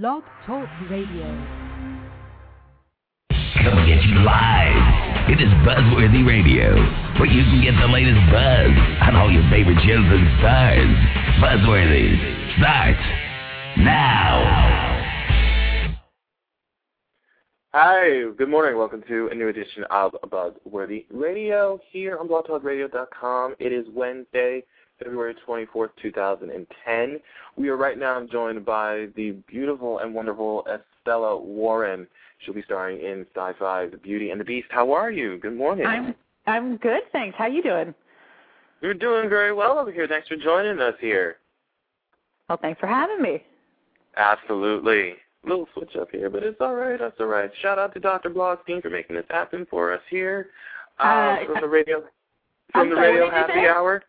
Blog Talk Radio. Coming at you live. It is Buzzworthy Radio, where you can get the latest buzz on all your favorite shows and stars. Buzzworthy starts now. Hi, good morning. Welcome to a new edition of Buzzworthy Radio here on blogtalkradio.com. It is Wednesday, February 24th, 2010. We are right now joined by the beautiful and wonderful Estella Warren. She'll be starring in Syfy, The Beauty and the Beast. How are you? Good morning. I'm I'm good, thanks. How you doing? You're doing very well over here. Thanks for joining us here. Well, thanks for having me. Absolutely. A Little switch up here, but it's all right. That's all right. Shout out to Dr. Blogstein for making this happen for us here uh, Uh, from the radio from I'm the sorry, radio happy hour.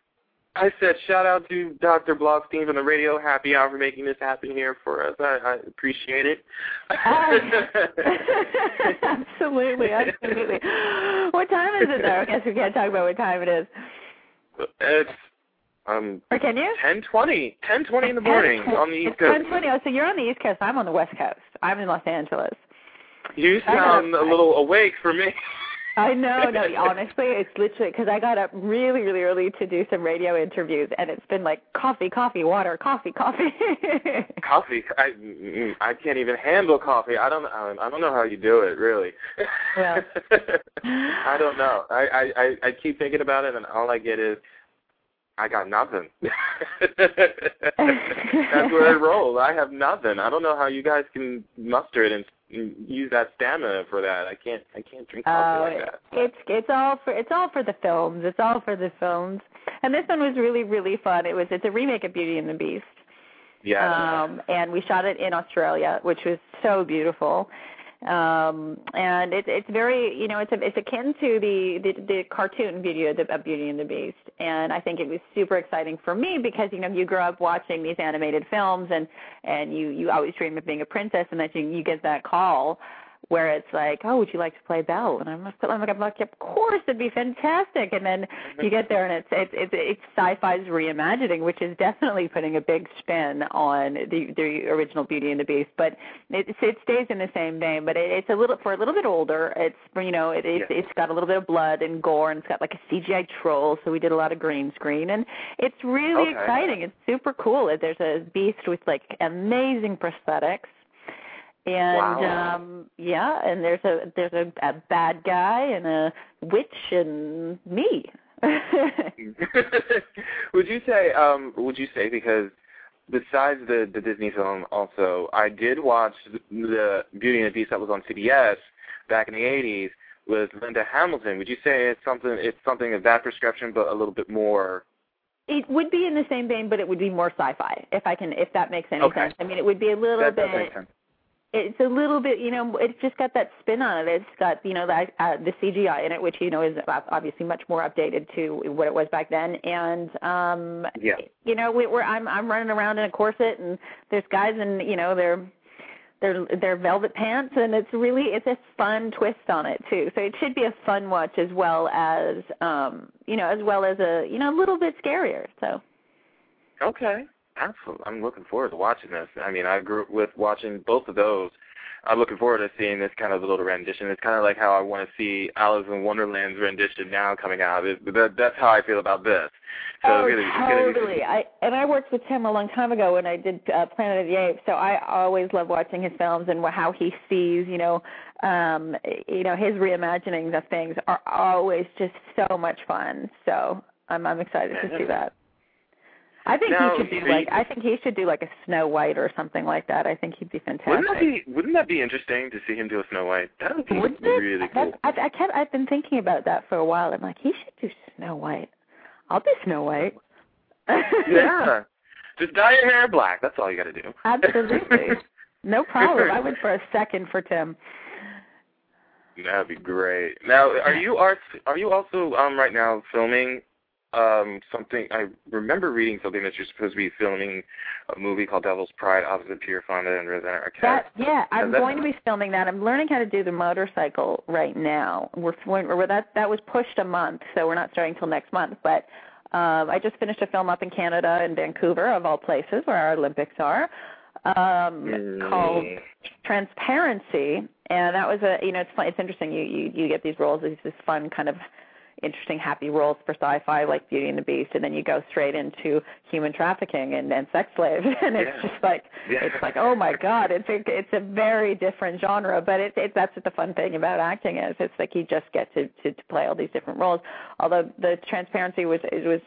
I said shout out to Dr. Blogstein from the radio happy hour for making this happen here for us. I, I appreciate it. absolutely, absolutely. What time is it though? I guess we can't talk about what time it is. it's um Or can you? ten twenty. Ten twenty in the morning on the East Coast. 10:20. Oh, so you're on the East Coast. I'm on the West Coast. I'm in Los Angeles. You sound a little awake for me. I know, no, honestly, it's literally because I got up really, really early to do some radio interviews, and it's been like coffee, coffee, water, coffee, coffee. coffee. I mm, I can't even handle coffee. I don't I don't know how you do it really. Well. I don't know. I, I I keep thinking about it, and all I get is I got nothing. That's where I roll. I have nothing. I don't know how you guys can muster it and use that stamina for that. I can't. I can't drink coffee Oh, like that. it's it's all for it's all for the films. It's all for the films. And this one was really really fun. It was it's a remake of Beauty and the Beast. Yeah. Um and we shot it in Australia, which was so beautiful. Um and it's it's very you know it's a, it's akin to the the, the cartoon Beauty of, of Beauty and the Beast. And I think it was super exciting for me because you know you grow up watching these animated films and and you you always dream of being a princess and then you you get that call where it's like, oh, would you like to play Belle? And I'm like, I'm like, of course, it'd be fantastic. And then you get there, and it's it's it's, it's sci-fi's reimagining, which is definitely putting a big spin on the the original Beauty and the Beast. But it it stays in the same vein, but it, it's a little for a little bit older. It's you know, it, it's Yeah. it's got a little bit of blood and gore, and it's got like a CGI troll. So we did a lot of green screen, and it's really Okay. exciting. It's super cool. There's a beast with like amazing prosthetics and Wow. um yeah and there's a there's a, a bad guy and a witch and me. Would you say um would you say because besides the the Disney film also I did watch the Beauty and the Beast that was on CBS back in the 80s with Linda Hamilton. Would you say it's something it's something of that prescription but a little bit more? It would be in the same vein but it would be more sci-fi if i can if that makes any Okay. sense. I mean it would be a little that bit does make sense it's a little bit you know it's just got that spin on it it's got you know the uh, the cgi in it which you know is obviously much more updated to what it was back then and um Yeah. you know we, we're i'm i'm running around in a corset and there's guys in you know they're they're they're velvet pants and it's really it's a fun twist on it too so it should be a fun watch as well as um you know as well as a you know a little bit scarier so Okay. Absolutely. I'm looking forward to watching this. I mean, I grew up with watching both of those. I'm looking forward to seeing this kind of a little rendition. It's kind of like how I want to see Alice in Wonderland's rendition now coming out. It, that, that's how I feel about this. So oh, it's gonna, it's gonna be- totally. I and I worked with Tim a long time ago when I did uh, Planet of the Apes. So I always love watching his films and how he sees, you know, um, you know, his reimaginings of things are always just so much fun. So I'm I'm excited to see that. I think Now, he should do like I think he should do like a Snow White or something like that. I think he'd be fantastic. Wouldn't that be Wouldn't that be interesting to see him do a Snow White? That would be Wouldn't it? really cool. That's, I, I kept I've been thinking about that for a while. I'm like, he should do Snow White. I'll do Snow White. yeah. Just dye your hair black. That's all you got to do. Absolutely. No problem. I would for a second for Tim. That'd be great. Now, are you are are you also um right now filming um something? I remember reading something that you're supposed to be filming a movie called Devil's Pride opposite Peter Fonda and Rosanna Arquette. That yeah, I'm that- going to be filming that. I'm learning how to do the motorcycle right now. We're, we're that that was pushed a month, so we're not starting till next month. But um, I just finished a film up in Canada in Vancouver, of all places, where our Olympics are. um, Mm. called Transparency, and that was a you know it's fun, it's interesting. You you you get these roles, these this fun kind of interesting happy roles for sci-fi like Beauty and the Beast, and then you go straight into human trafficking and, and sex slaves, and it's Yeah. just like Yeah. it's like oh my god, it's a, it's a very different genre, but it's it, that's what the fun thing about acting is. It's like you just get to, to to play all these different roles. Although the transparency was it was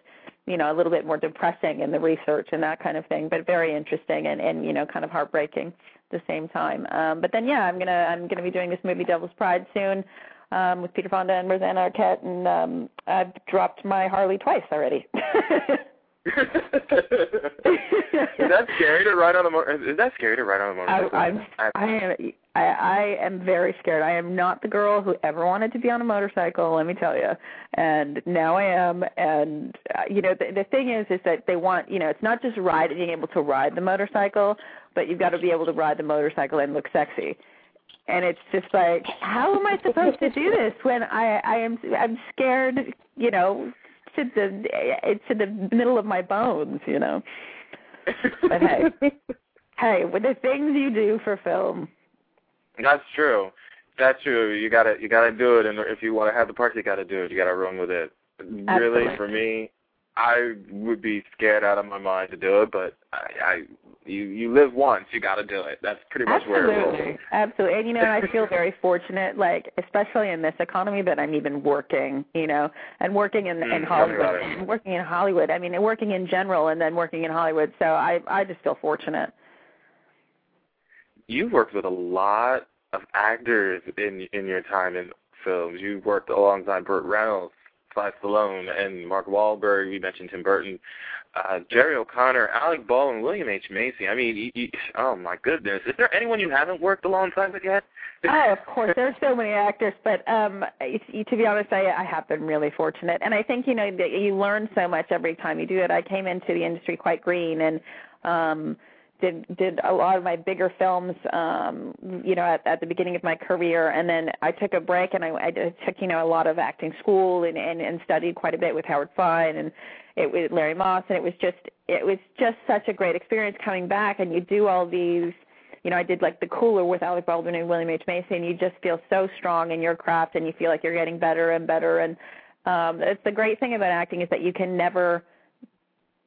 you know a little bit more depressing in the research and that kind of thing, but very interesting and and you know kind of heartbreaking at the same time. Um, but then yeah, I'm gonna I'm gonna be doing this movie Devil's Pride soon um, with Peter Fonda and Rosanna Arquette, and um, I've dropped my Harley twice already. is that scary to ride on a motor? Is that scary to ride on a I, motorcycle? I'm I am I, I am very scared. I am not the girl who ever wanted to be on a motorcycle. Let me tell you, and now I am. And uh, you know, the, the thing is, is that they want you know, it's not just ride being able to ride the motorcycle, but you've got to be able to ride the motorcycle and look sexy. And it's just like, how am I supposed to do this when I I am I'm scared, you know, to the to the middle of my bones, you know. But hey. Hey, with the things you do for film, That's true. That's true. You gotta you gotta do it, and if you want to have the parts, you gotta do it. You gotta run with it. Really, Absolutely. for me, I would be scared out of my mind to do it, but I, I you you live once, you gotta do it. That's pretty much where it rolls. Absolutely, absolutely. And you know, I feel very fortunate, like especially in this economy, that I'm even working. You know, and working in in Mm, me Hollywood, and working in Hollywood. I mean, and working in general, and then working in Hollywood. So I I just feel fortunate. You've worked with a lot of actors in in your time in films. You worked alongside Burt Reynolds, Sly Stallone, and Mark Wahlberg. We mentioned Tim Burton, uh, Jerry O'Connor, Alec Baldwin, William H Macy. I mean, you, you, oh my goodness, is there anyone you haven't worked alongside with yet? Oh, of course. There's so many actors, but um to be honest, I I have been really fortunate, and I think you know you learn so much every time you do it. I came into the industry quite green, and um did did a lot of my bigger films um you know at at the beginning of my career and then I took a break and I I took you know a lot of acting school and and, and studied quite a bit with Howard Fine and it was Larry Moss and it was just it was just such a great experience coming back and you do all these you know, I did like the cooler with Alec Baldwin and William H. Macy, and you just feel so strong in your craft, and you feel like you're getting better and better. And um, it's the great thing about acting is that you can never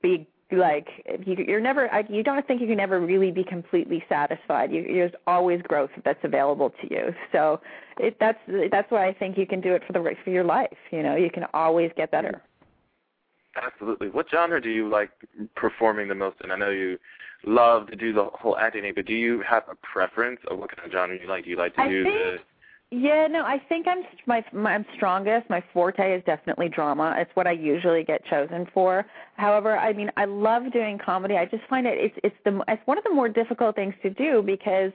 be like you, you're never. I, you don't think you can ever really be completely satisfied. You, there's always growth that's available to you. So it, that's that's why I think you can do it for the rest of your life. You know, you can always get better. Absolutely. What genre do you like performing the most? And I know you love to do the whole acting but do you have a preference of what kind of genre you like? Do you like to I do think- Yeah, no, I think I'm my, my I'm strongest. My forte is definitely drama. It's what I usually get chosen for. However, I mean, I love doing comedy. I just find it it's it's the it's one of the more difficult things to do because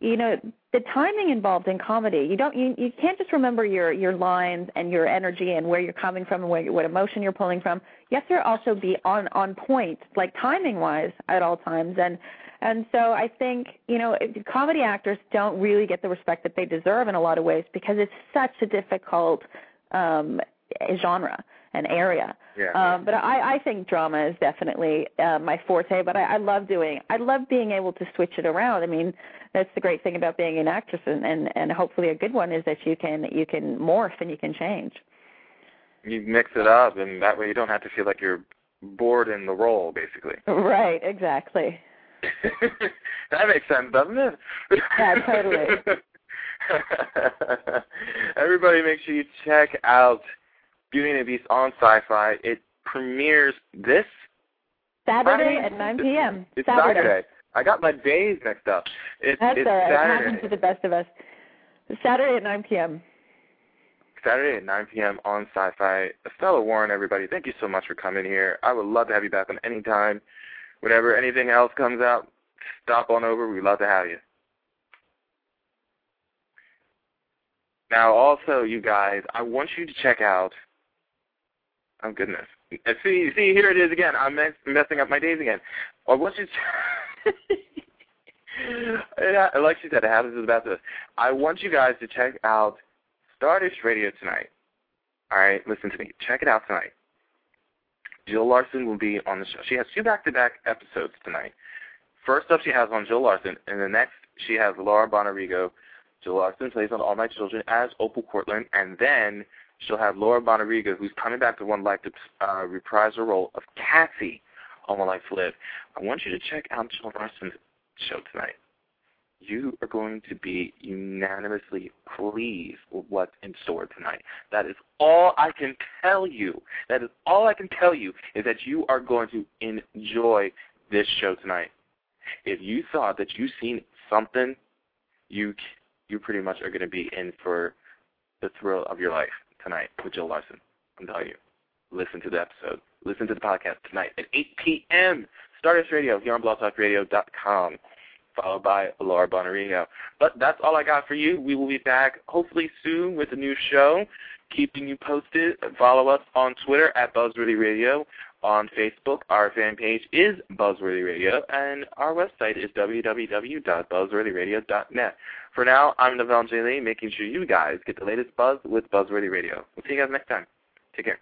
you know the timing involved in comedy you don't you you can't just remember your your lines and your energy and where you're coming from and where what emotion you're pulling from you have to also be on on point like timing wise at all times and and so i think you know comedy actors don't really get the respect that they deserve in a lot of ways because it's such a difficult um genre and area Yeah. um, but I, I think drama is definitely uh, my forte. But I, I love doing. I love being able to switch it around. I mean, that's the great thing about being an actress, and, and and hopefully a good one is that you can you can morph and you can change. you mix it up, and that way you don't have to feel like you're bored in the role, basically. Right. Exactly. that makes sense, doesn't it? Yeah, totally. Everybody, make sure you check out Beauty and the Beast on Syfy. It premieres this Saturday Friday? at 9 p.m. It's Saturday. I got my days mixed up. It's, That's it's all right. It Saturday. happens to the best of us. Saturday at 9 p.m. Saturday at 9 p.m. on Syfy. Estella Warren, everybody, thank you so much for coming here. I would love to have you back on any time. Whenever anything else comes out, stop on over. We'd love to have you. Now, also, you guys, I want you to check out. Oh goodness! See, see, here it is again. I'm messing up my days again. I want you. To like she said, it happens with the best of us. I want you guys to check out Stardust Radio tonight. All right, listen to me. Check it out tonight. Jill Larson will be on the show. She has two back-to-back episodes tonight first up she has on Jill Larson, and the next she has Laura Bonarrigo. Jill Larson plays on All My Children as Opal Cortlandt, and then she'll have Laura Bonarrigo, who's coming back to One Life to uh, reprise her role of Cassie on One Life to Live. I want you to check out Jill Larson's show tonight. You are going to be unanimously pleased with what's in store tonight. That is all I can tell you. That is all I can tell you is that you are going to enjoy this show tonight. If you thought that you've seen something, you you pretty much are going to be in for the thrill of your life tonight with Jill Larson. I'm telling you. Listen to the episode. Listen to the podcast tonight at 8 p.m. Stardust Radio here on blogtalkradio.com, followed by Laura Bonarrigo. But that's all I got for you. We will be back hopefully soon with a new show, keeping you posted. Follow us on Twitter at Buzzworthy Radio. On Facebook, our fan page is Buzzworthy Radio, and our website is www.buzzworthyradio.net. For now, I'm Navel J. Lee, making sure you guys get the latest buzz with Buzzworthy Radio. We'll see you guys next time. Take care.